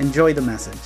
Enjoy the message.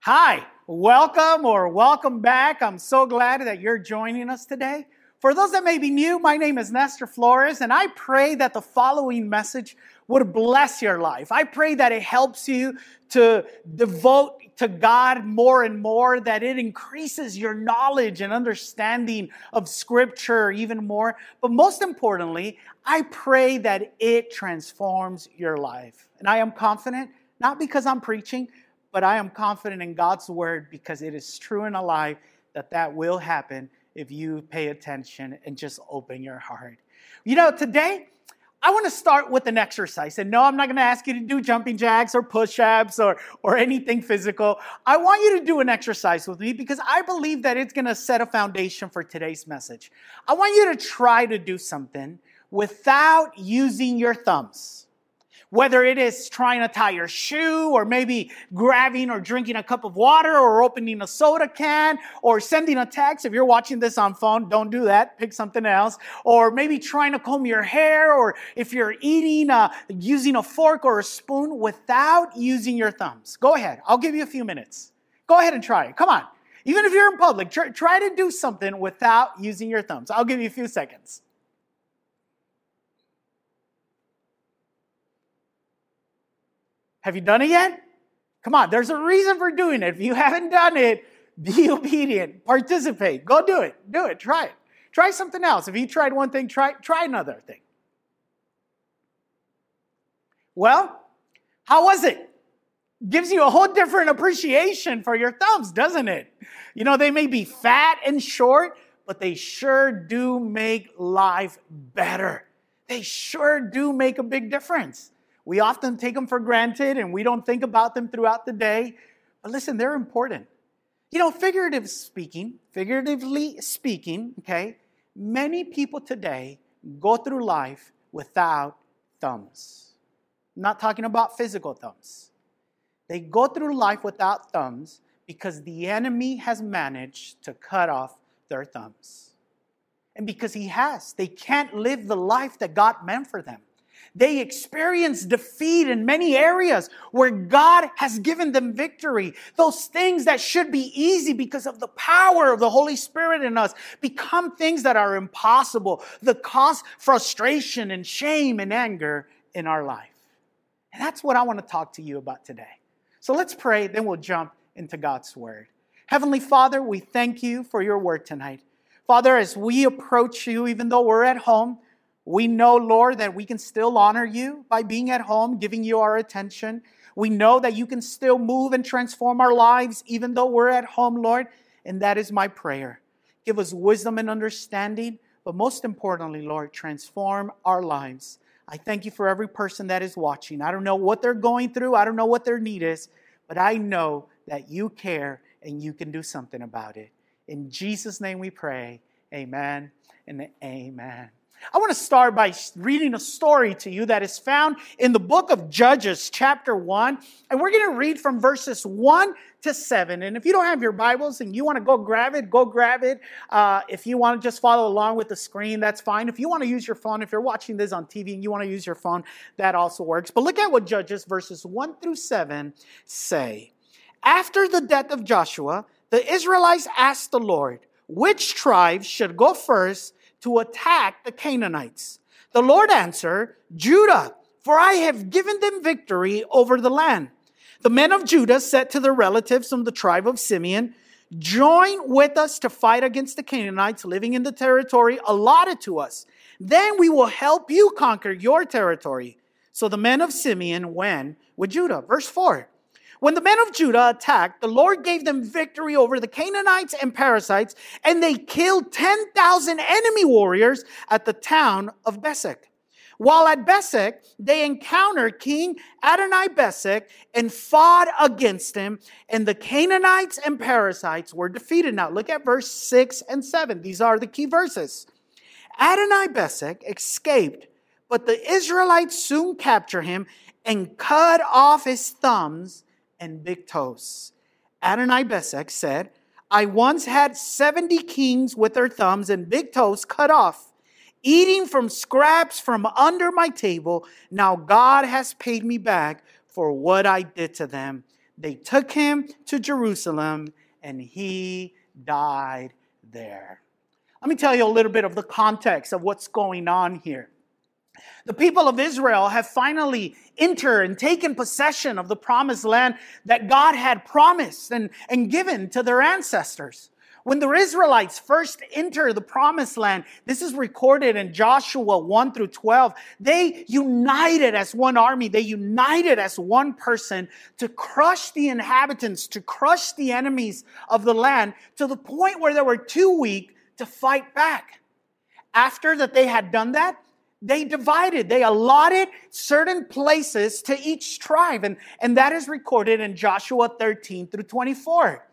Hi, welcome or welcome back. I'm so glad that you're joining us today. For those that may be new, my name is Nestor Flores, and I pray that the following message would bless your life. I pray that it helps you to devote to God more and more, that it increases your knowledge and understanding of Scripture even more. But most importantly, I pray that it transforms your life. And I am confident, not because I'm preaching, but I am confident in God's word because it is true and alive that that will happen if you pay attention and just open your heart. You know, today, I want to start with an exercise. And no, I'm not going to ask you to do jumping jacks or push ups or, or anything physical. I want you to do an exercise with me because I believe that it's going to set a foundation for today's message. I want you to try to do something without using your thumbs. Whether it is trying to tie your shoe or maybe grabbing or drinking a cup of water or opening a soda can or sending a text. If you're watching this on phone, don't do that. Pick something else. Or maybe trying to comb your hair or if you're eating uh, using a fork or a spoon without using your thumbs. Go ahead. I'll give you a few minutes. Go ahead and try it. Come on. Even if you're in public, try, try to do something without using your thumbs. I'll give you a few seconds. Have you done it yet? Come on, there's a reason for doing it. If you haven't done it, be obedient, participate, go do it, do it, try it. Try something else. If you tried one thing, try, try another thing. Well, how was it? Gives you a whole different appreciation for your thumbs, doesn't it? You know, they may be fat and short, but they sure do make life better. They sure do make a big difference. We often take them for granted and we don't think about them throughout the day. But listen, they're important. You know, figurative speaking, figuratively speaking, okay, many people today go through life without thumbs. I'm not talking about physical thumbs. They go through life without thumbs because the enemy has managed to cut off their thumbs. And because he has, they can't live the life that God meant for them. They experience defeat in many areas where God has given them victory. Those things that should be easy because of the power of the Holy Spirit in us become things that are impossible, that cause frustration and shame and anger in our life. And that's what I want to talk to you about today. So let's pray, then we'll jump into God's Word. Heavenly Father, we thank you for your word tonight. Father, as we approach you, even though we're at home, we know, Lord, that we can still honor you by being at home, giving you our attention. We know that you can still move and transform our lives even though we're at home, Lord. And that is my prayer. Give us wisdom and understanding, but most importantly, Lord, transform our lives. I thank you for every person that is watching. I don't know what they're going through, I don't know what their need is, but I know that you care and you can do something about it. In Jesus' name we pray. Amen and amen. I want to start by reading a story to you that is found in the book of Judges, chapter 1. And we're going to read from verses 1 to 7. And if you don't have your Bibles and you want to go grab it, go grab it. Uh, if you want to just follow along with the screen, that's fine. If you want to use your phone, if you're watching this on TV and you want to use your phone, that also works. But look at what Judges, verses 1 through 7 say. After the death of Joshua, the Israelites asked the Lord, which tribe should go first to attack the Canaanites. The Lord answered, Judah, for I have given them victory over the land. The men of Judah said to their relatives from the tribe of Simeon, Join with us to fight against the Canaanites living in the territory allotted to us. Then we will help you conquer your territory. So the men of Simeon went with Judah. Verse 4. When the men of Judah attacked, the Lord gave them victory over the Canaanites and Perizzites, and they killed 10,000 enemy warriors at the town of Bezek. While at Bezek, they encountered King Adonai Bezek and fought against him, and the Canaanites and Perizzites were defeated. Now look at verse 6 and 7. These are the key verses. Adonai Bezek escaped, but the Israelites soon captured him and cut off his thumbs and big toes. Adonai Bezek said, I once had 70 kings with their thumbs and big toes cut off eating from scraps from under my table. Now God has paid me back for what I did to them. They took him to Jerusalem and he died there. Let me tell you a little bit of the context of what's going on here. The people of Israel have finally entered and taken possession of the promised land that God had promised and, and given to their ancestors. When the Israelites first enter the promised land, this is recorded in Joshua 1 through 12. They united as one army. They united as one person to crush the inhabitants, to crush the enemies of the land to the point where they were too weak to fight back. After that they had done that, they divided, they allotted certain places to each tribe. And, and that is recorded in Joshua 13 through 24.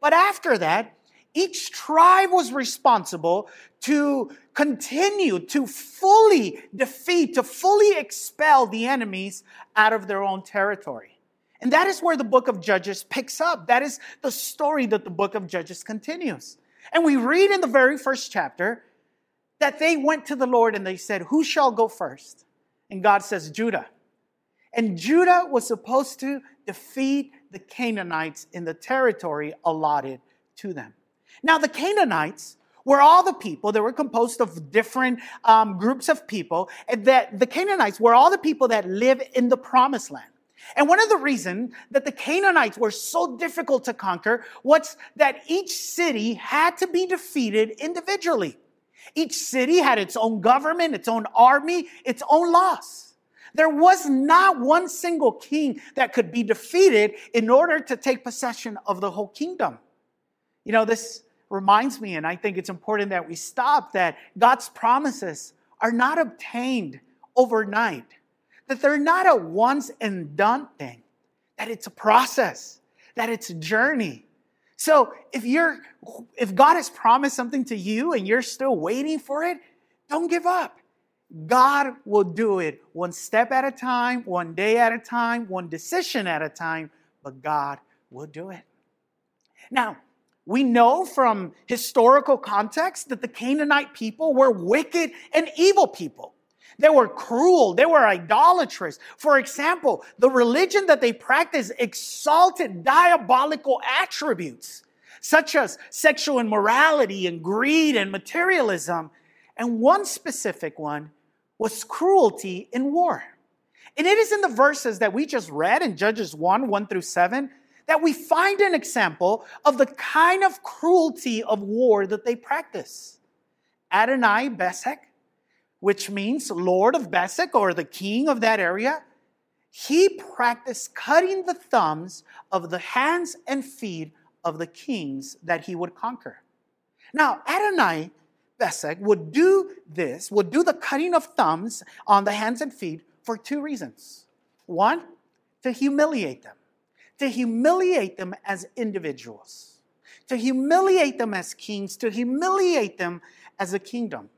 But after that, each tribe was responsible to continue to fully defeat, to fully expel the enemies out of their own territory. And that is where the book of Judges picks up. That is the story that the book of Judges continues. And we read in the very first chapter that they went to the Lord and they said, Who shall go first? And God says, Judah. And Judah was supposed to defeat the Canaanites in the territory allotted to them. Now, the Canaanites were all the people that were composed of different um, groups of people. That the Canaanites were all the people that live in the promised land. And one of the reasons that the Canaanites were so difficult to conquer was that each city had to be defeated individually. Each city had its own government, its own army, its own laws. There was not one single king that could be defeated in order to take possession of the whole kingdom. You know, this reminds me, and I think it's important that we stop, that God's promises are not obtained overnight, that they're not a once and done thing, that it's a process, that it's a journey. So if you're, if God has promised something to you and you're still waiting for it, don't give up. God will do it one step at a time, one day at a time, one decision at a time, but God will do it. Now, we know from historical context that the Canaanite people were wicked and evil people. They were cruel. They were idolatrous. For example, the religion that they practiced exalted diabolical attributes, such as sexual immorality and greed and materialism. And one specific one was cruelty in war. And it is in the verses that we just read in Judges 1 1 through 7 that we find an example of the kind of cruelty of war that they practice. Adonai Bezek, which means Lord of Bezek or the king of that area, he practiced cutting the thumbs of the hands and feet of the kings that he would conquer. Now, Adonai Bezek would do this, would do the cutting of thumbs on the hands and feet for two reasons. One, to humiliate them to humiliate them as individuals, to humiliate them as kings, to humiliate them as a kingdom.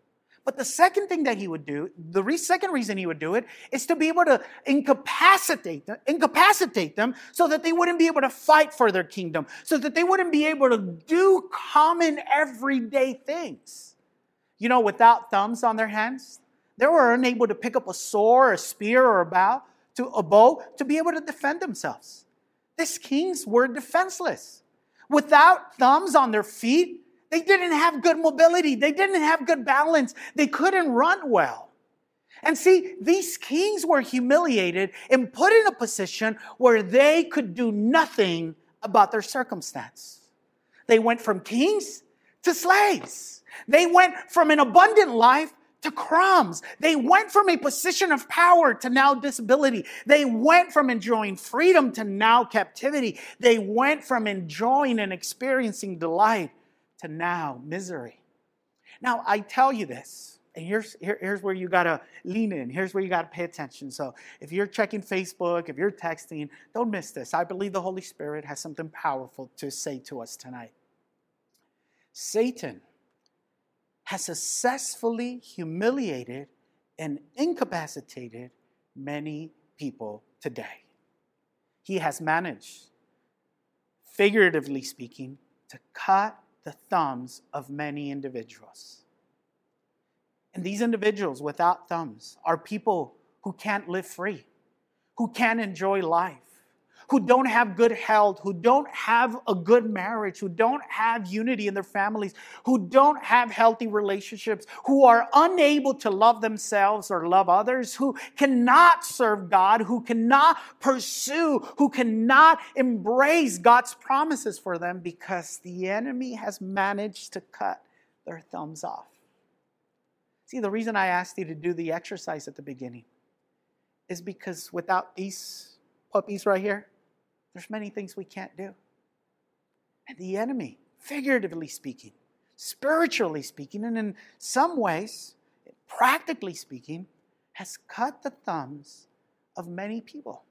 But the second thing that he would do, the re- second reason he would do it, is to be able to incapacitate them, incapacitate them so that they wouldn't be able to fight for their kingdom, so that they wouldn't be able to do common everyday things. You know, without thumbs on their hands, they were unable to pick up a sword, a spear, or a bow, to a bow to be able to defend themselves. These kings were defenseless. Without thumbs on their feet, they didn't have good mobility. They didn't have good balance. They couldn't run well. And see, these kings were humiliated and put in a position where they could do nothing about their circumstance. They went from kings to slaves. They went from an abundant life to crumbs. They went from a position of power to now disability. They went from enjoying freedom to now captivity. They went from enjoying and experiencing delight to now misery. Now, I tell you this, And here's, here, here's where you got to lean in. Here's where you got to pay attention. So if you're checking Facebook, if you're texting, don't miss this. I believe the Holy Spirit has something powerful to say to us tonight. Satan has successfully humiliated and incapacitated many people today. He has managed, figuratively speaking, to cut the thumbs of many individuals. And these individuals without thumbs are people who can't live free, who can't enjoy life, who don't have good health, who don't have a good marriage, who don't have unity in their families, who don't have healthy relationships, who are unable to love themselves or love others, who cannot serve God, who cannot pursue, who cannot embrace God's promises for them because the enemy has managed to cut their thumbs off. See, the reason I asked you to do the exercise at the beginning is because without these puppies right here, there's many things we can't do. And the enemy, figuratively speaking, spiritually speaking, and in some ways, practically speaking, has cut the thumbs of many people.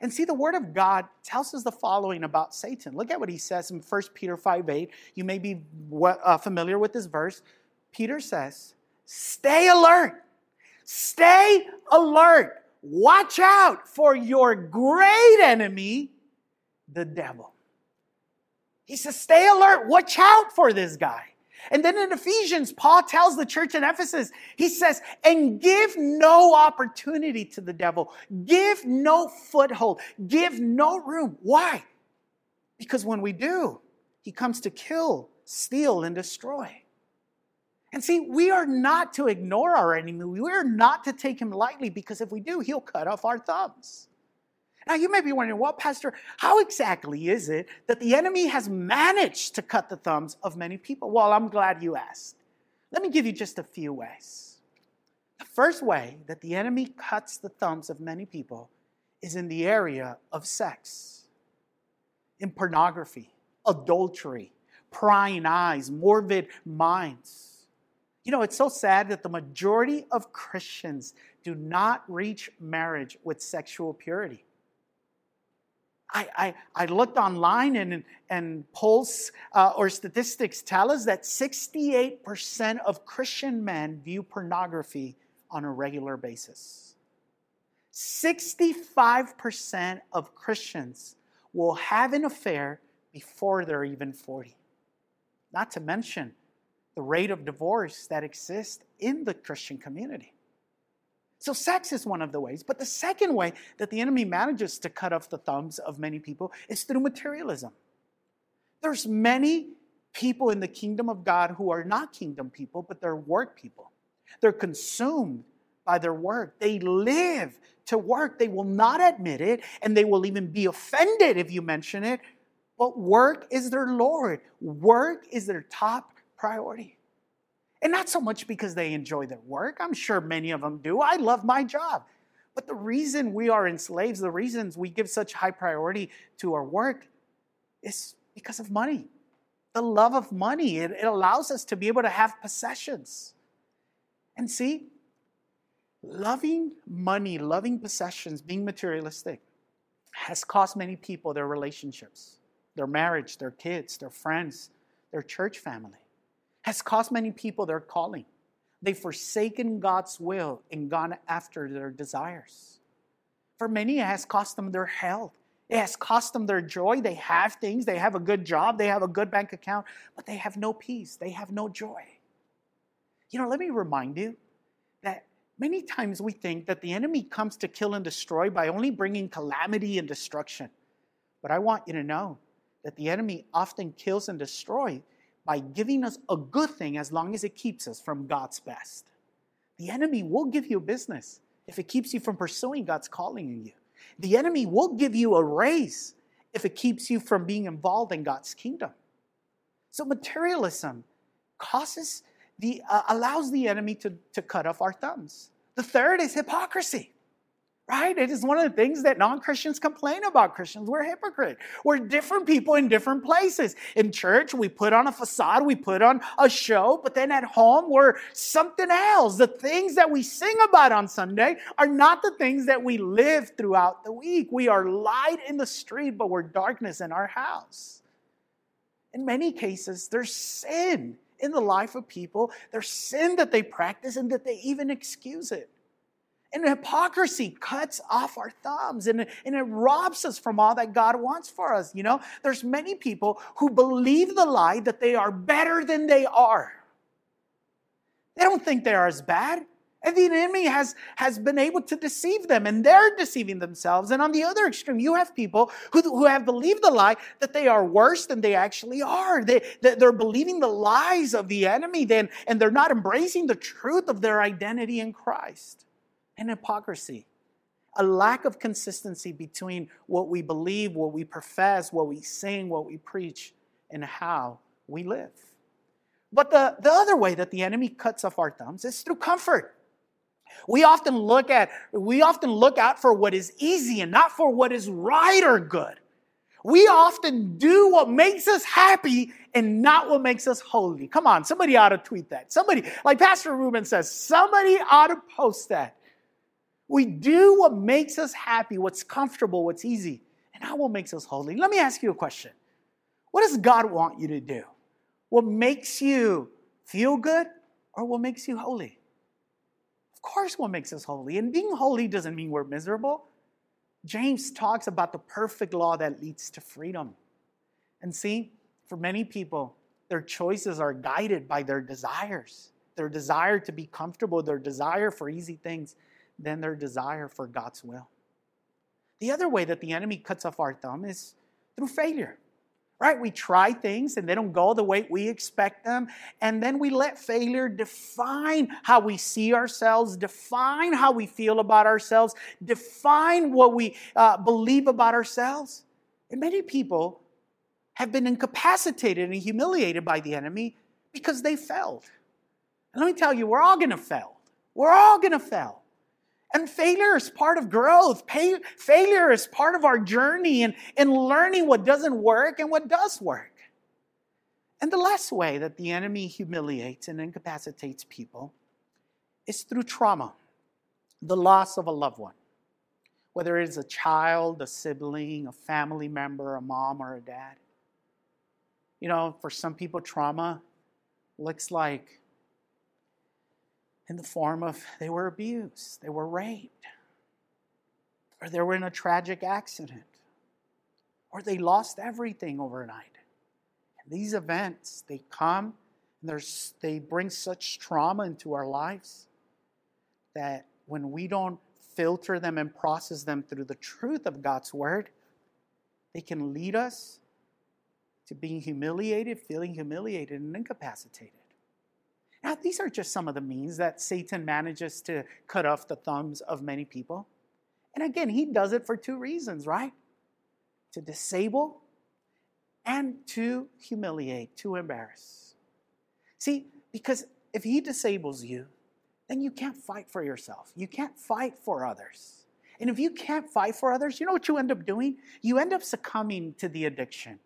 And see, the Word of God tells us the following about Satan. Look at what he says in 1 Peter 5 8. You may be uh, familiar with this verse. Peter says, Stay alert. Stay alert. Watch out for your great enemy, the devil. He says, stay alert, watch out for this guy. And then in Ephesians, Paul tells the church in Ephesus, he says, and give no opportunity to the devil, give no foothold, give no room. Why? Because when we do, he comes to kill, steal, and destroy. And see, we are not to ignore our enemy. We are not to take him lightly because if we do, he'll cut off our thumbs. Now, you may be wondering, well, Pastor, how exactly is it that the enemy has managed to cut the thumbs of many people? Well, I'm glad you asked. Let me give you just a few ways. The first way that the enemy cuts the thumbs of many people is in the area of sex, in pornography, adultery, prying eyes, morbid minds. You know, it's so sad that the majority of Christians do not reach marriage with sexual purity. I, I, I looked online and, and polls uh, or statistics tell us that 68% of Christian men view pornography on a regular basis. 65% of Christians will have an affair before they're even 40. Not to mention the rate of divorce that exists in the Christian community. So, sex is one of the ways. But the second way that the enemy manages to cut off the thumbs of many people is through materialism. There's many people in the kingdom of God who are not kingdom people, but they're work people. They're consumed by their work. They live to work. They will not admit it, and they will even be offended if you mention it. But work is their Lord, work is their top priority. And not so much because they enjoy their work. I'm sure many of them do. I love my job. But the reason we are enslaved, the reasons we give such high priority to our work is because of money. The love of money. It, it allows us to be able to have possessions. And see, loving money, loving possessions, being materialistic has cost many people their relationships, their marriage, their kids, their friends, their church family has cost many people their calling. They've forsaken God's will and gone after their desires. For many, it has cost them their health. It has cost them their joy. They have things, they have a good job, they have a good bank account, but they have no peace, they have no joy. You know, let me remind you that many times we think that the enemy comes to kill and destroy by only bringing calamity and destruction. But I want you to know that the enemy often kills and destroys by giving us a good thing as long as it keeps us from God's best. The enemy will give you business if it keeps you from pursuing God's calling in you. The enemy will give you a raise if it keeps you from being involved in God's kingdom. So materialism causes the uh, allows the enemy to, to cut off our thumbs. The third is hypocrisy. Right? It is one of the things that non Christians complain about Christians. We're hypocrite. We're different people in different places. In church, we put on a facade, we put on a show, but then at home, we're something else. The things that we sing about on Sunday are not the things that we live throughout the week. We are light in the street, but we're darkness in our house. In many cases, there's sin in the life of people, there's sin that they practice and that they even excuse it. And hypocrisy cuts off our thumbs and, and it robs us from all that God wants for us. You know, there's many people who believe the lie that they are better than they are. They don't think they are as bad. And the enemy has, has been able to deceive them, and they're deceiving themselves. And on the other extreme, you have people who, who have believed the lie that they are worse than they actually are. They, they're believing the lies of the enemy, then, and they're not embracing the truth of their identity in Christ and hypocrisy. A lack of consistency between what we believe, what we profess, what we sing, what we preach, and how we live. But the, the other way that the enemy cuts off our thumbs is through comfort. We often look at, we often look out for what is easy and not for what is right or good. We often do what makes us happy and not what makes us holy. Come on, somebody ought to tweet that. Somebody, like Pastor Ruben says, somebody ought to post that. We do what makes us happy, what's comfortable, what's easy, and not what makes us holy. Let me ask you a question. What does God want you to do? What makes you feel good or what makes you holy? Of course, what makes us holy. And being holy doesn't mean we're miserable. James talks about the perfect law that leads to freedom. And see, for many people, their choices are guided by their desires their desire to be comfortable, their desire for easy things than their desire for God's will. The other way that the enemy cuts off our thumb is through failure. Right? We try things and they don't go the way we expect them. And then we let failure define how we see ourselves, define how we feel about ourselves, define what we uh, believe about ourselves. And many people have been incapacitated and humiliated by the enemy because they failed. And let me tell you, we're all going to fail. We're all going to fail. And failure is part of growth. failure is part of our journey and, in learning what doesn't work and what does work. And the last way that the enemy humiliates and incapacitates people is through trauma, the loss of a loved one. Whether it is a child, a sibling, a family member, a mom, or a dad. You know, for some people, trauma looks like in the form of they were abused, they were raped, or they were in a tragic accident, or they lost everything overnight. And these events, they come and they bring such trauma into our lives that when we don't filter them and process them through the truth of God's word, they can lead us to being humiliated, feeling humiliated, and incapacitated. Now, these are just some of the means that Satan manages to cut off the thumbs of many people. And again, he does it for two reasons, right? To disable and to humiliate, to embarrass. See, because if he disables you, then you can't fight for yourself. You can't fight for others. And if you can't fight for others, you know what you end up doing? You end up succumbing to the addiction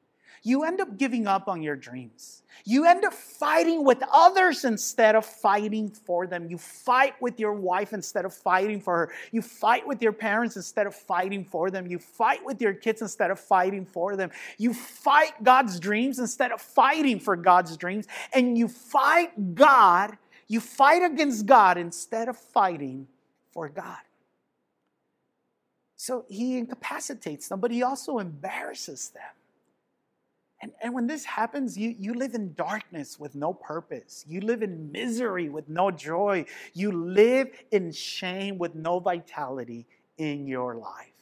you end up giving up on your dreams. You end up fighting with others instead of fighting for them. You fight with your wife instead of fighting for her. You fight with your parents instead of fighting for them. You fight with your kids instead of fighting for them. You fight God's dreams instead of fighting for God's dreams. And you fight God, you fight against God instead of fighting for God. So he incapacitates them, but he also embarrasses them. And, and when this happens, you, you live in darkness with no purpose. You live in misery with no joy. You live in shame with no vitality in your life.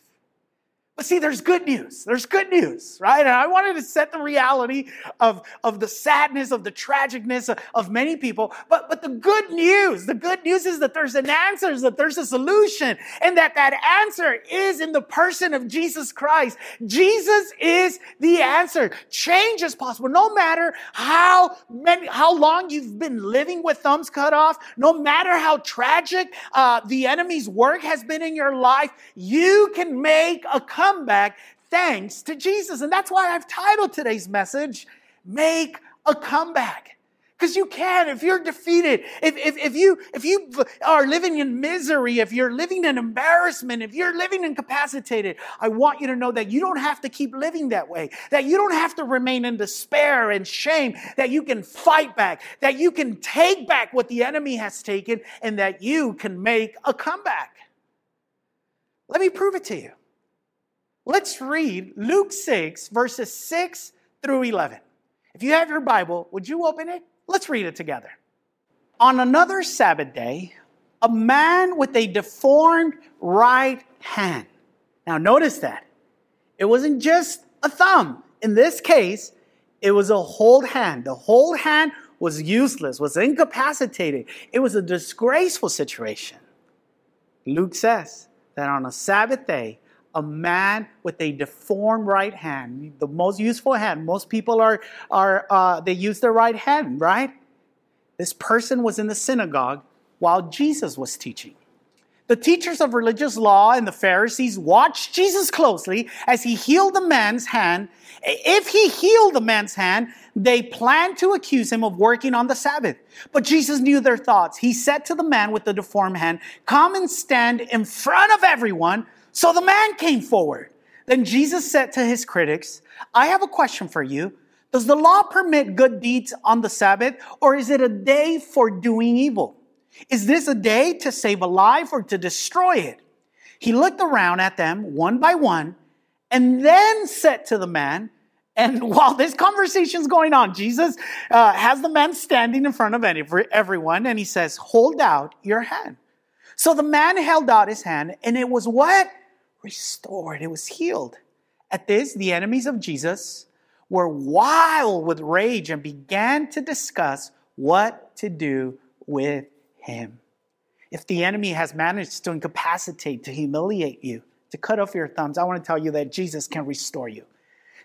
But see, there's good news. There's good news, right? And I wanted to set the reality of, of the sadness, of the tragicness of, of many people. But, but the good news, the good news is that there's an answer, is that there's a solution, and that that answer is in the person of Jesus Christ. Jesus is the answer. Change is possible. No matter how many, how long you've been living with thumbs cut off, no matter how tragic uh, the enemy's work has been in your life, you can make a comeback thanks to Jesus. And that's why I've titled today's message, Make a Comeback. Because you can, if you're defeated, if, if, if, you, if you are living in misery, if you're living in embarrassment, if you're living incapacitated, I want you to know that you don't have to keep living that way, that you don't have to remain in despair and shame, that you can fight back, that you can take back what the enemy has taken, and that you can make a comeback. Let me prove it to you. Let's read Luke 6, verses 6 through 11. If you have your Bible, would you open it? Let's read it together. On another Sabbath day, a man with a deformed right hand. Now, notice that. It wasn't just a thumb. In this case, it was a whole hand. The whole hand was useless, was incapacitated. It was a disgraceful situation. Luke says that on a Sabbath day, a man with a deformed right hand, the most useful hand. Most people are, are uh, they use their right hand, right? This person was in the synagogue while Jesus was teaching. The teachers of religious law and the Pharisees watched Jesus closely as he healed the man's hand. If he healed the man's hand, they planned to accuse him of working on the Sabbath. But Jesus knew their thoughts. He said to the man with the deformed hand, Come and stand in front of everyone so the man came forward. Then Jesus said to his critics, I have a question for you. Does the law permit good deeds on the Sabbath, or is it a day for doing evil? Is this a day to save a life or to destroy it? He looked around at them one by one and then said to the man, and while this conversation is going on, Jesus uh, has the man standing in front of everyone and he says, Hold out your hand. So the man held out his hand and it was what? Restored, it was healed. At this, the enemies of Jesus were wild with rage and began to discuss what to do with him. If the enemy has managed to incapacitate, to humiliate you, to cut off your thumbs, I want to tell you that Jesus can restore you,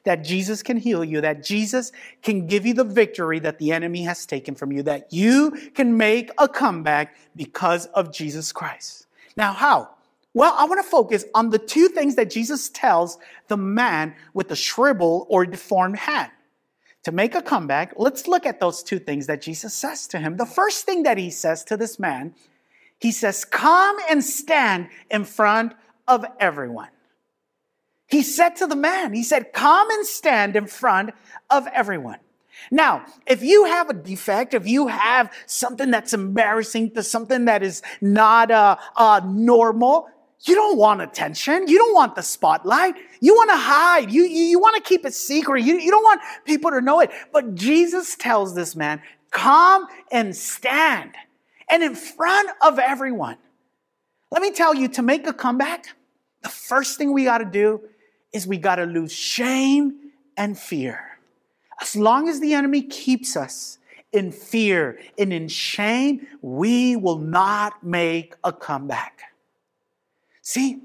that Jesus can heal you, that Jesus can give you the victory that the enemy has taken from you, that you can make a comeback because of Jesus Christ. Now, how? Well, I want to focus on the two things that Jesus tells the man with the shrivel or deformed hand. To make a comeback, let's look at those two things that Jesus says to him. The first thing that he says to this man, he says, Come and stand in front of everyone. He said to the man, He said, Come and stand in front of everyone. Now, if you have a defect, if you have something that's embarrassing, to something that is not uh, uh, normal, you don't want attention. You don't want the spotlight. You want to hide. You, you, you want to keep it secret. You, you don't want people to know it. But Jesus tells this man, come and stand. And in front of everyone. Let me tell you, to make a comeback, the first thing we got to do is we got to lose shame and fear. As long as the enemy keeps us in fear and in shame, we will not make a comeback. See,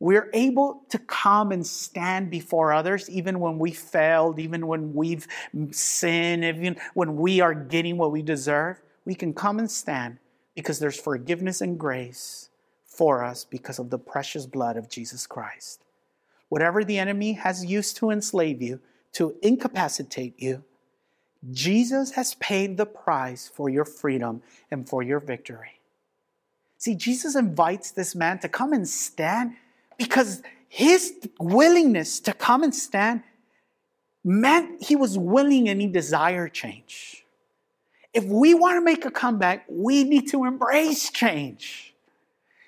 we're able to come and stand before others even when we failed, even when we've sinned, even when we are getting what we deserve. We can come and stand because there's forgiveness and grace for us because of the precious blood of Jesus Christ. Whatever the enemy has used to enslave you, to incapacitate you, Jesus has paid the price for your freedom and for your victory. See, Jesus invites this man to come and stand because his willingness to come and stand meant he was willing and he desired change. If we want to make a comeback, we need to embrace change.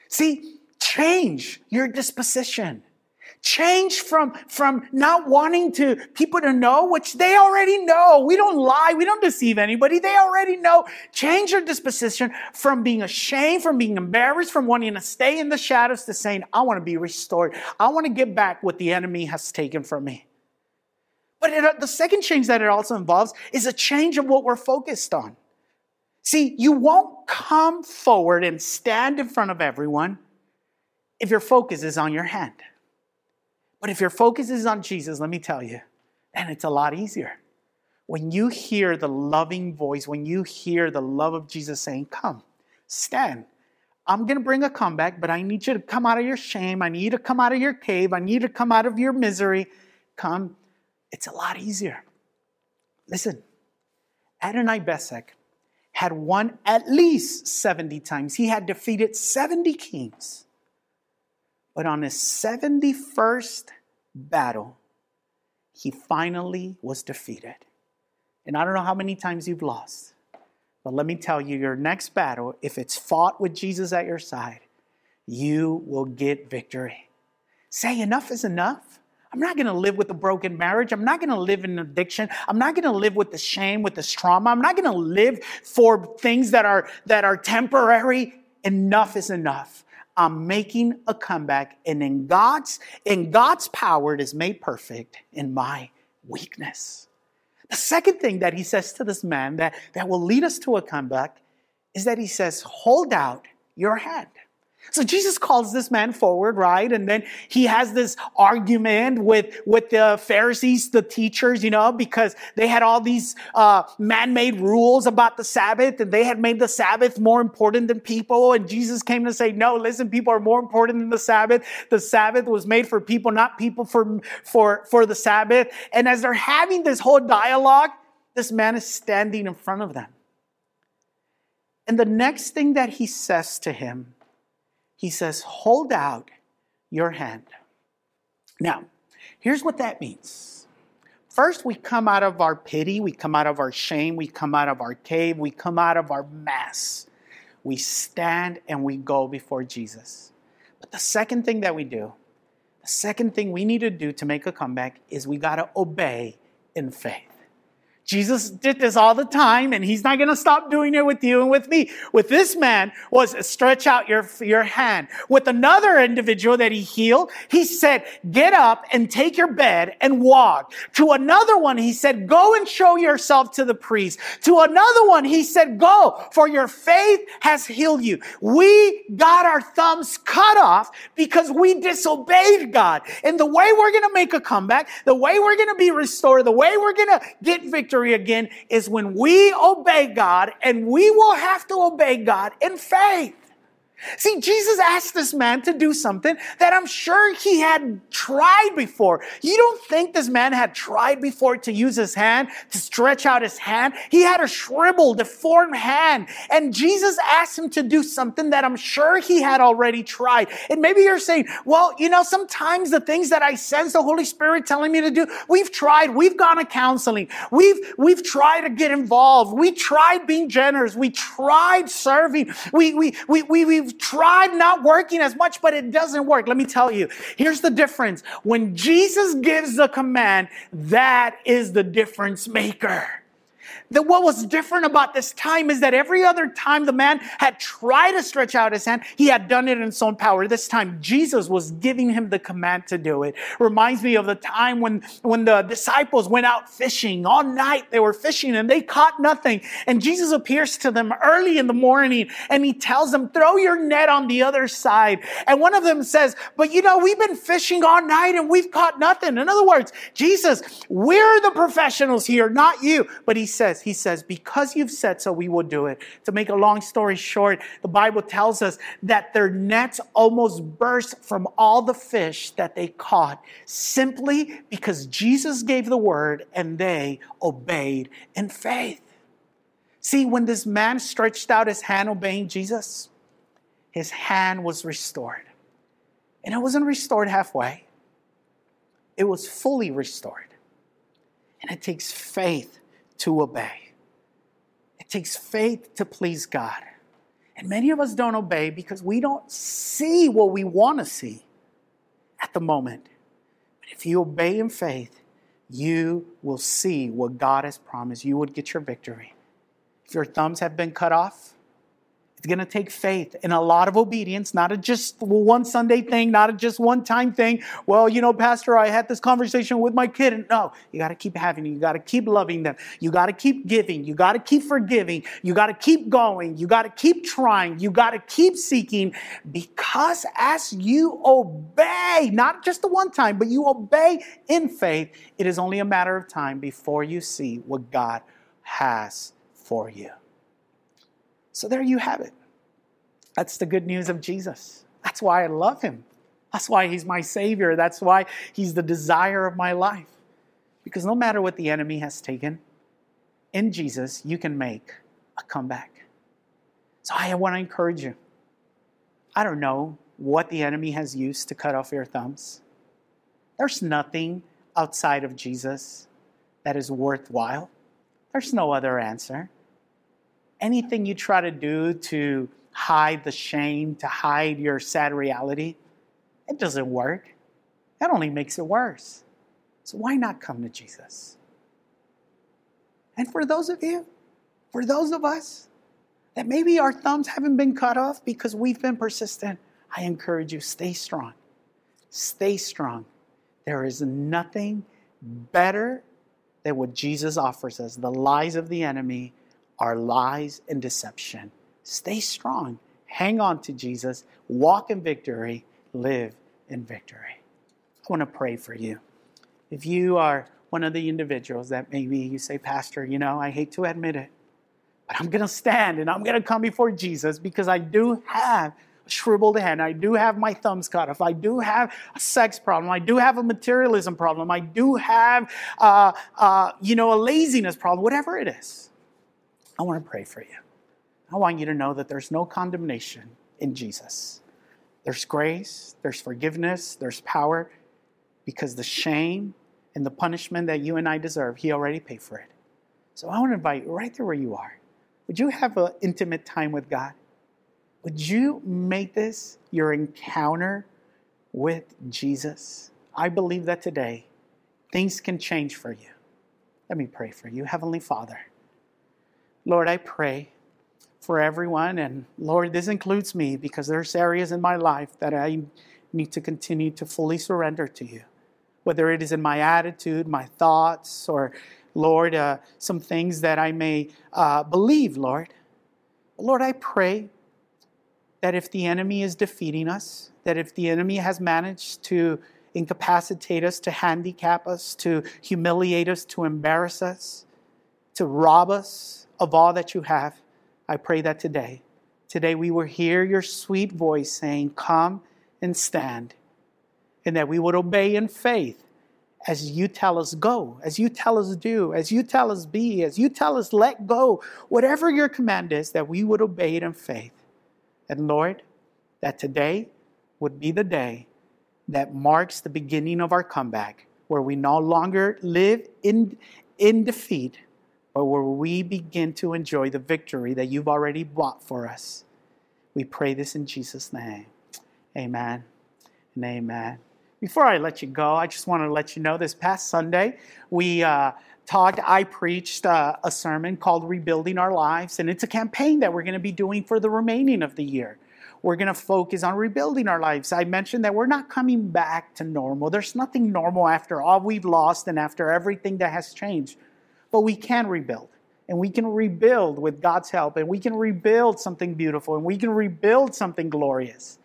See, change your disposition. Change from, from not wanting to people to know, which they already know. We don't lie. We don't deceive anybody. They already know. Change your disposition from being ashamed, from being embarrassed, from wanting to stay in the shadows to saying, I want to be restored. I want to get back what the enemy has taken from me. But it, the second change that it also involves is a change of what we're focused on. See, you won't come forward and stand in front of everyone if your focus is on your hand. But if your focus is on Jesus, let me tell you, and it's a lot easier. When you hear the loving voice, when you hear the love of Jesus saying, Come, stand. I'm going to bring a comeback, but I need you to come out of your shame. I need you to come out of your cave. I need you to come out of your misery. Come. It's a lot easier. Listen, Adonai Bezek had won at least 70 times. He had defeated 70 kings. But on his 71st battle, he finally was defeated. And I don't know how many times you've lost, but let me tell you your next battle, if it's fought with Jesus at your side, you will get victory. Say, enough is enough. I'm not going to live with a broken marriage. I'm not going to live in addiction. I'm not going to live with the shame, with the trauma. I'm not going to live for things that are, that are temporary. Enough is enough. I'm making a comeback, and in God's in God's power, it is made perfect in my weakness. The second thing that he says to this man that, that will lead us to a comeback is that he says, Hold out your hand. So Jesus calls this man forward, right? And then he has this argument with, with the Pharisees, the teachers, you know, because they had all these uh, man-made rules about the Sabbath and they had made the Sabbath more important than people. And Jesus came to say, no, listen, people are more important than the Sabbath. The Sabbath was made for people, not people for, for, for the Sabbath. And as they're having this whole dialogue, this man is standing in front of them. And the next thing that he says to him he says, Hold out your hand. Now, here's what that means. First, we come out of our pity, we come out of our shame, we come out of our cave, we come out of our mess. We stand and we go before Jesus. But the second thing that we do, the second thing we need to do to make a comeback is we got to obey in faith. Jesus did this all the time, and he's not going to stop doing it with you and with me. With this man was stretch out your, your hand. With another individual that he healed, he said, get up and take your bed and walk. To another one, he said, go and show yourself to the priest. To another one, he said, go, for your faith has healed you. We got our thumbs cut off because we disobeyed God. And the way we're going to make a comeback, the way we're going to be restored, the way we're going to get victory victory again is when we obey God, and we will have to obey God in faith. See, Jesus asked this man to do something that I'm sure he had tried before. You don't think this man had tried before to use his hand, to stretch out his hand? He had a shriveled, deformed hand. And Jesus asked him to do something that I'm sure he had already tried. And maybe you're saying, well, you know, sometimes the things that I sense the Holy Spirit telling me to do, we've tried, we've gone to counseling, we've, we've tried to get involved, we tried being generous, we tried serving, we, we, we, we, we've Tried not working as much, but it doesn't work. Let me tell you. Here's the difference. When Jesus gives the command, that is the difference maker that what was different about this time is that every other time the man had tried to stretch out his hand, he had done it in his own power. This time, Jesus was giving him the command to do it. Reminds me of the time when, when the disciples went out fishing all night. They were fishing and they caught nothing. And Jesus appears to them early in the morning and he tells them, throw your net on the other side. And one of them says, but you know, we've been fishing all night and we've caught nothing. In other words, Jesus, we're the professionals here, not you. But he says, he says, Because you've said so, we will do it. To make a long story short, the Bible tells us that their nets almost burst from all the fish that they caught simply because Jesus gave the word and they obeyed in faith. See, when this man stretched out his hand obeying Jesus, his hand was restored. And it wasn't restored halfway, it was fully restored. And it takes faith to obey. It takes faith to please God. And many of us don't obey because we don't see what we want to see at the moment. But if you obey in faith, you will see what God has promised. You would get your victory. If your thumbs have been cut off, it's going to take faith and a lot of obedience, not a just one Sunday thing, not a just one time thing. Well, you know, Pastor, I had this conversation with my kid. And no, you got to keep having. You got to keep loving them. You got to keep giving. You got to keep forgiving. You got to keep going. You got to keep trying. You got to keep seeking because as you obey, not just the one time, but you obey in faith, it is only a matter of time before you see what God has for you. So there you have it. That's the good news of Jesus. That's why I love him. That's why he's my Savior. That's why he's the desire of my life. Because no matter what the enemy has taken, in Jesus, you can make a comeback. So I want to encourage you. I don't know what the enemy has used to cut off your thumbs. There's nothing outside of Jesus that is worthwhile. There's no other answer anything you try to do to hide the shame, to hide your sad reality, it doesn't work. That only makes it worse. So why not come to Jesus? And for those of you, for those of us that maybe our thumbs haven't been cut off because we've been persistent, I encourage you stay strong. Stay strong. There is nothing better than what Jesus offers us. The lies of the enemy are lies and deception. Stay strong. Hang on to Jesus. Walk in victory. Live in victory. I want to pray for you. If you are one of the individuals that maybe you say, Pastor, you know, I hate to admit it, but I'm going to stand and I'm going to come before Jesus because I do have a shriveled hand. I do have my thumbs cut off. I do have a sex problem. I do have a materialism problem. I do have, uh, uh, you know, a laziness problem, whatever it is. I want to pray for you. I want you to know that there's no condemnation in Jesus. There's grace, there's forgiveness, there's power, because the shame and the punishment that you and I deserve, He already paid for it. So I want to invite you right there where you are. Would you have an intimate time with God? Would you make this your encounter with Jesus? I believe that today things can change for you. Let me pray for you. Heavenly Father, Lord, I pray for everyone, and Lord, this includes me because there's areas in my life that I need to continue to fully surrender to you. Whether it is in my attitude, my thoughts, or Lord, uh, some things that I may uh, believe, Lord. Lord, I pray that if the enemy is defeating us, that if the enemy has managed to incapacitate us, to handicap us, to humiliate us, to embarrass us, to rob us, of all that you have, I pray that today, today we will hear your sweet voice saying, Come and stand, and that we would obey in faith as you tell us go, as you tell us do, as you tell us be, as you tell us let go, whatever your command is, that we would obey it in faith. And Lord, that today would be the day that marks the beginning of our comeback, where we no longer live in, in defeat, but where we begin to enjoy the victory that you've already bought for us. We pray this in Jesus' name. Amen and amen. Before I let you go, I just want to let you know this past Sunday, we uh, talked, I preached uh, a sermon called Rebuilding Our Lives, and it's a campaign that we're going to be doing for the remaining of the year. We're going to focus on rebuilding our lives. I mentioned that we're not coming back to normal. There's nothing normal after all we've lost and after everything that has changed. But we can rebuild. And we can rebuild with God's help. And we can rebuild something beautiful. And we can rebuild something glorious.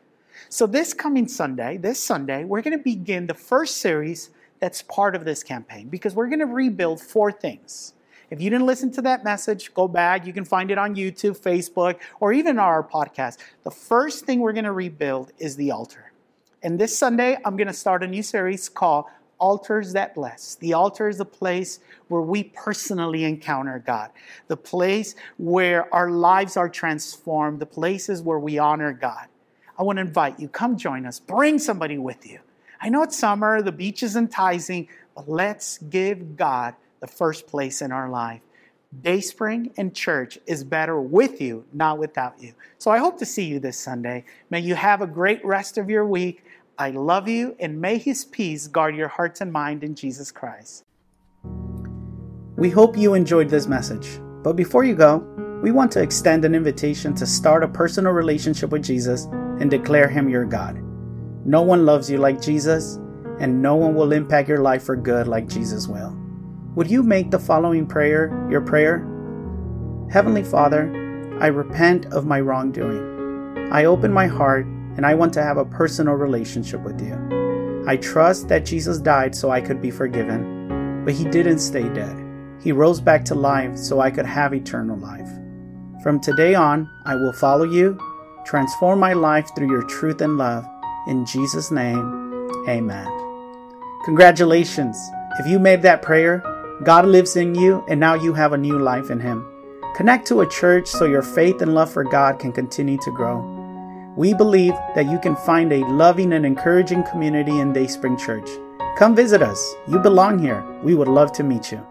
So, this coming Sunday, this Sunday, we're going to begin the first series that's part of this campaign because we're going to rebuild four things. If you didn't listen to that message, go back. You can find it on YouTube, Facebook, or even our podcast. The first thing we're going to rebuild is the altar. And this Sunday, I'm going to start a new series called altars that bless. The altar is the place where we personally encounter God, the place where our lives are transformed, the places where we honor God. I want to invite you, come join us, bring somebody with you. I know it's summer, the beach is enticing, but let's give God the first place in our life. Dayspring and church is better with you, not without you. So I hope to see you this Sunday. May you have a great rest of your week. I love you, and may His peace guard your hearts and mind in Jesus Christ. We hope you enjoyed this message. But before you go, we want to extend an invitation to start a personal relationship with Jesus and declare Him your God. No one loves you like Jesus, and no one will impact your life for good like Jesus will. Would you make the following prayer your prayer? Heavenly Father, I repent of my wrongdoing. I open my heart and I want to have a personal relationship with you. I trust that Jesus died so I could be forgiven, but he didn't stay dead. He rose back to life so I could have eternal life. From today on, I will follow you, transform my life through your truth and love. In Jesus' name, amen. Congratulations! If you made that prayer, God lives in you and now you have a new life in Him. Connect to a church so your faith and love for God can continue to grow. We believe that you can find a loving and encouraging community in Dayspring Church. Come visit us. You belong here. We would love to meet you.